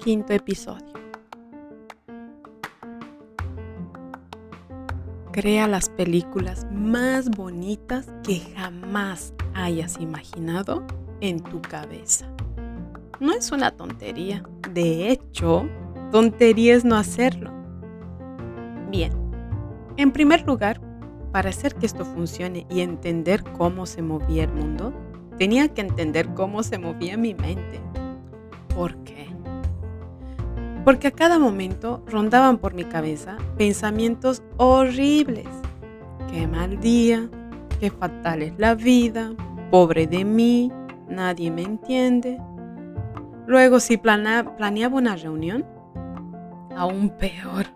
quinto episodio. Crea las películas más bonitas que jamás hayas imaginado en tu cabeza. No es una tontería. De hecho, tontería es no hacerlo. Bien, en primer lugar, para hacer que esto funcione y entender cómo se movía el mundo, tenía que entender cómo se movía mi mente. ¿Por qué? Porque a cada momento rondaban por mi cabeza pensamientos horribles. Qué mal día, qué fatal es la vida, pobre de mí, nadie me entiende. Luego si planeaba una reunión, aún peor.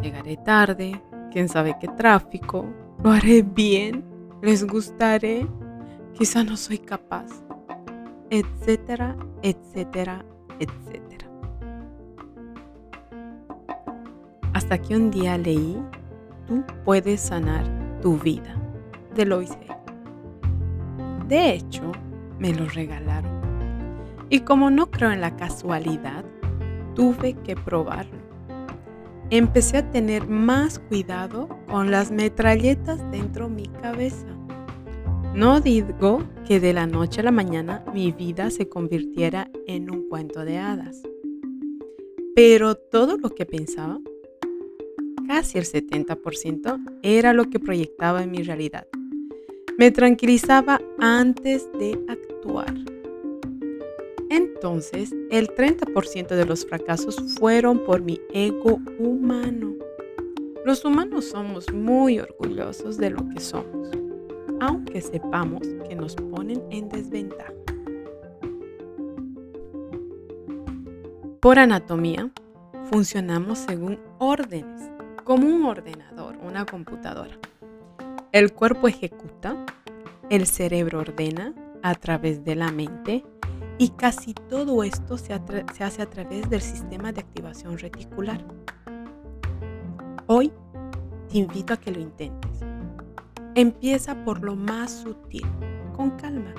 Llegaré tarde, quién sabe qué tráfico, lo haré bien, les gustaré, quizá no soy capaz, etcétera, etcétera, etcétera. Hasta que un día leí, tú puedes sanar tu vida, de Lois Hay. De hecho, me lo regalaron. Y como no creo en la casualidad, tuve que probarlo empecé a tener más cuidado con las metralletas dentro de mi cabeza. No digo que de la noche a la mañana mi vida se convirtiera en un cuento de hadas, pero todo lo que pensaba, casi el 70%, era lo que proyectaba en mi realidad. Me tranquilizaba antes de actuar. Entonces, el 30% de los fracasos fueron por mi ego humano. Los humanos somos muy orgullosos de lo que somos, aunque sepamos que nos ponen en desventaja. Por anatomía, funcionamos según órdenes, como un ordenador, una computadora. El cuerpo ejecuta, el cerebro ordena a través de la mente y casi todo esto se, hace a través del sistema de activación reticular. Hoy te invito a que lo intentes. Empieza por lo más sutil, con calma.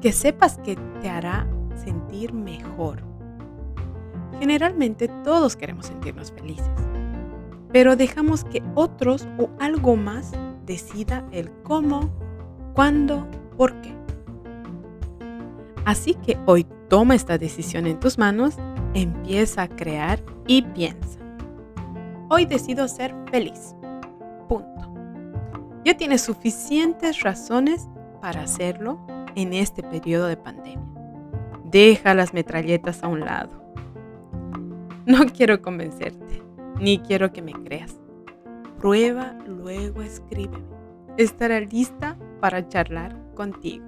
Que sepas que te hará sentir mejor. Generalmente todos queremos sentirnos felices, pero dejamos que otros o algo más decida el cómo, cuándo, por qué. Así que hoy toma esta decisión en tus manos, empieza a crear y piensa. Hoy decido ser feliz. Punto. Ya tienes suficientes razones para hacerlo en este periodo de pandemia. Deja las metralletas a un lado. No quiero convencerte, ni quiero que me creas. Prueba, luego escríbeme. Estaré lista para charlar contigo.